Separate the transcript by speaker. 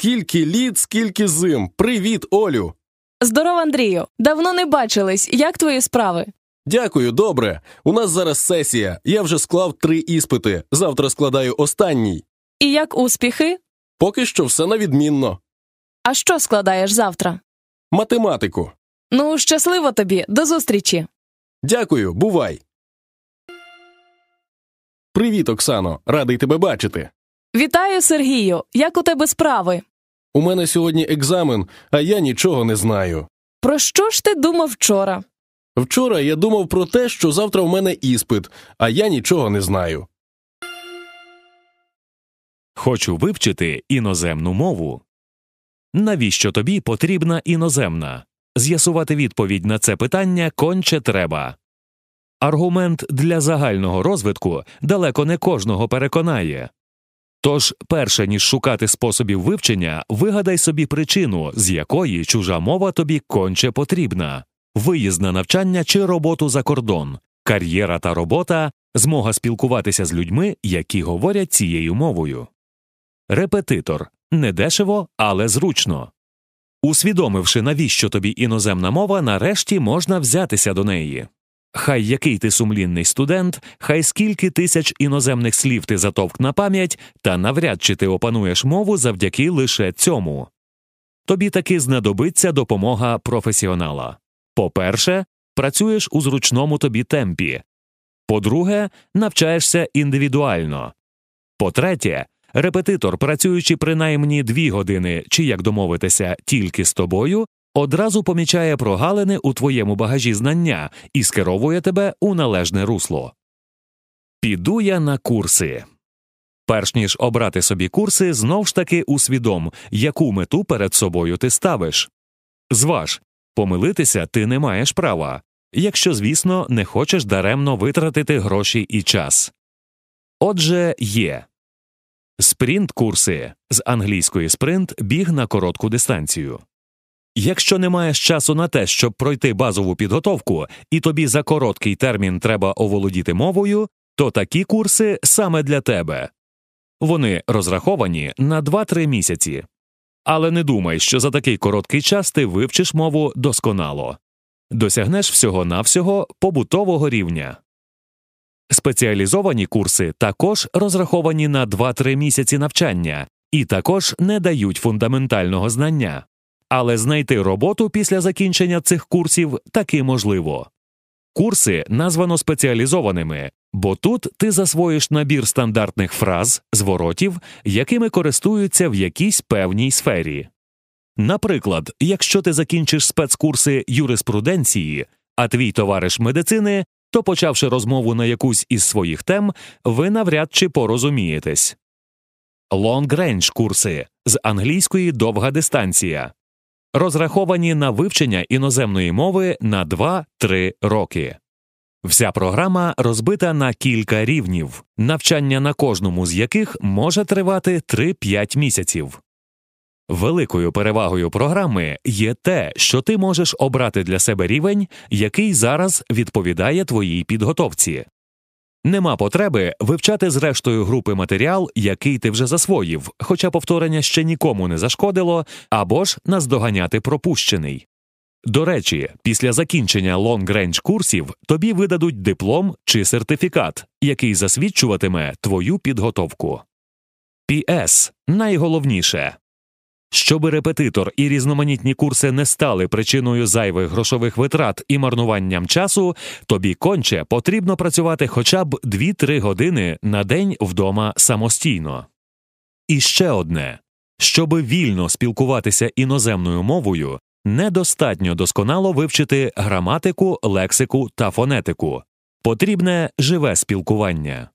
Speaker 1: Скільки літ, скільки зим. Привіт, Олю.
Speaker 2: Здоров, Андрію. Давно не бачились. Як твої справи?
Speaker 1: Дякую, добре. У нас зараз сесія. Я вже склав три іспити. Завтра складаю останній.
Speaker 2: І як успіхи?
Speaker 1: Поки що все на відмінно.
Speaker 2: А що складаєш завтра?
Speaker 1: Математику.
Speaker 2: Ну, щасливо тобі, до зустрічі.
Speaker 1: Дякую, бувай. Привіт, Оксано. Радий тебе бачити.
Speaker 2: Вітаю, Сергію. Як у тебе справи?
Speaker 1: У мене сьогодні екзамен, а я нічого не знаю.
Speaker 2: Про що ж ти думав вчора?
Speaker 1: Вчора я думав про те, що завтра в мене іспит, а я нічого не знаю.
Speaker 3: Хочу вивчити іноземну мову. Навіщо тобі потрібна іноземна? З'ясувати відповідь на це питання конче треба. Аргумент для загального розвитку далеко не кожного переконає. Тож, перше ніж шукати способів вивчення, вигадай собі причину, з якої чужа мова тобі конче потрібна виїзд на навчання чи роботу за кордон, кар'єра та робота, змога спілкуватися з людьми, які говорять цією мовою. Репетитор недешево, але зручно. Усвідомивши, навіщо тобі іноземна мова, нарешті можна взятися до неї. Хай який ти сумлінний студент, хай скільки тисяч іноземних слів ти затовк на пам'ять, та навряд чи ти опануєш мову завдяки лише цьому. Тобі таки знадобиться допомога професіонала. По-перше, працюєш у зручному тобі темпі. По-друге, навчаєшся індивідуально. По-третє, репетитор, працюючи принаймні дві години чи, як домовитися, тільки з тобою, одразу помічає прогалини у твоєму багажі знання і скеровує тебе у належне русло. Піду я на курси. Перш ніж обрати собі курси, знов ж таки усвідом, яку мету перед собою ти ставиш. Зваж, помилитися ти не маєш права, якщо, звісно, не хочеш даремно витратити гроші і час. Отже, є спринт курси з англійської спринт біг на коротку дистанцію. Якщо не маєш часу на те, щоб пройти базову підготовку, і тобі за короткий термін треба оволодіти мовою, то такі курси саме для тебе. Вони розраховані на 2-3 місяці. Але не думай, що за такий короткий час ти вивчиш мову досконало, досягнеш всього навсього побутового рівня. Спеціалізовані курси також розраховані на 2-3 місяці навчання і також не дають фундаментального знання. Але знайти роботу після закінчення цих курсів таки можливо. Курси названо спеціалізованими, бо тут ти засвоїш набір стандартних фраз, зворотів, якими користуються в якійсь певній сфері. Наприклад, якщо ти закінчиш спецкурси юриспруденції, а твій товариш медицини, то, почавши розмову на якусь із своїх тем, ви навряд чи порозумієтесь. Long-range курси з англійської довга дистанція розраховані на вивчення іноземної мови на 2-3 роки. Вся програма розбита на кілька рівнів, навчання на кожному з яких може тривати 3-5 місяців. Великою перевагою програми є те, що ти можеш обрати для себе рівень, який зараз відповідає твоїй підготовці. Нема потреби вивчати з рештою групи матеріал, який ти вже засвоїв, хоча повторення ще нікому не зашкодило, або ж наздоганяти пропущений. До речі, після закінчення language курсів тобі видадуть диплом чи сертифікат, який засвідчуватиме твою підготовку. П.С. найголовніше Щоби репетитор і різноманітні курси не стали причиною зайвих грошових витрат і марнуванням часу, тобі конче потрібно працювати хоча б 2-3 години на день вдома самостійно. І ще одне щоби вільно спілкуватися іноземною мовою, недостатньо досконало вивчити граматику, лексику та фонетику. Потрібне живе спілкування.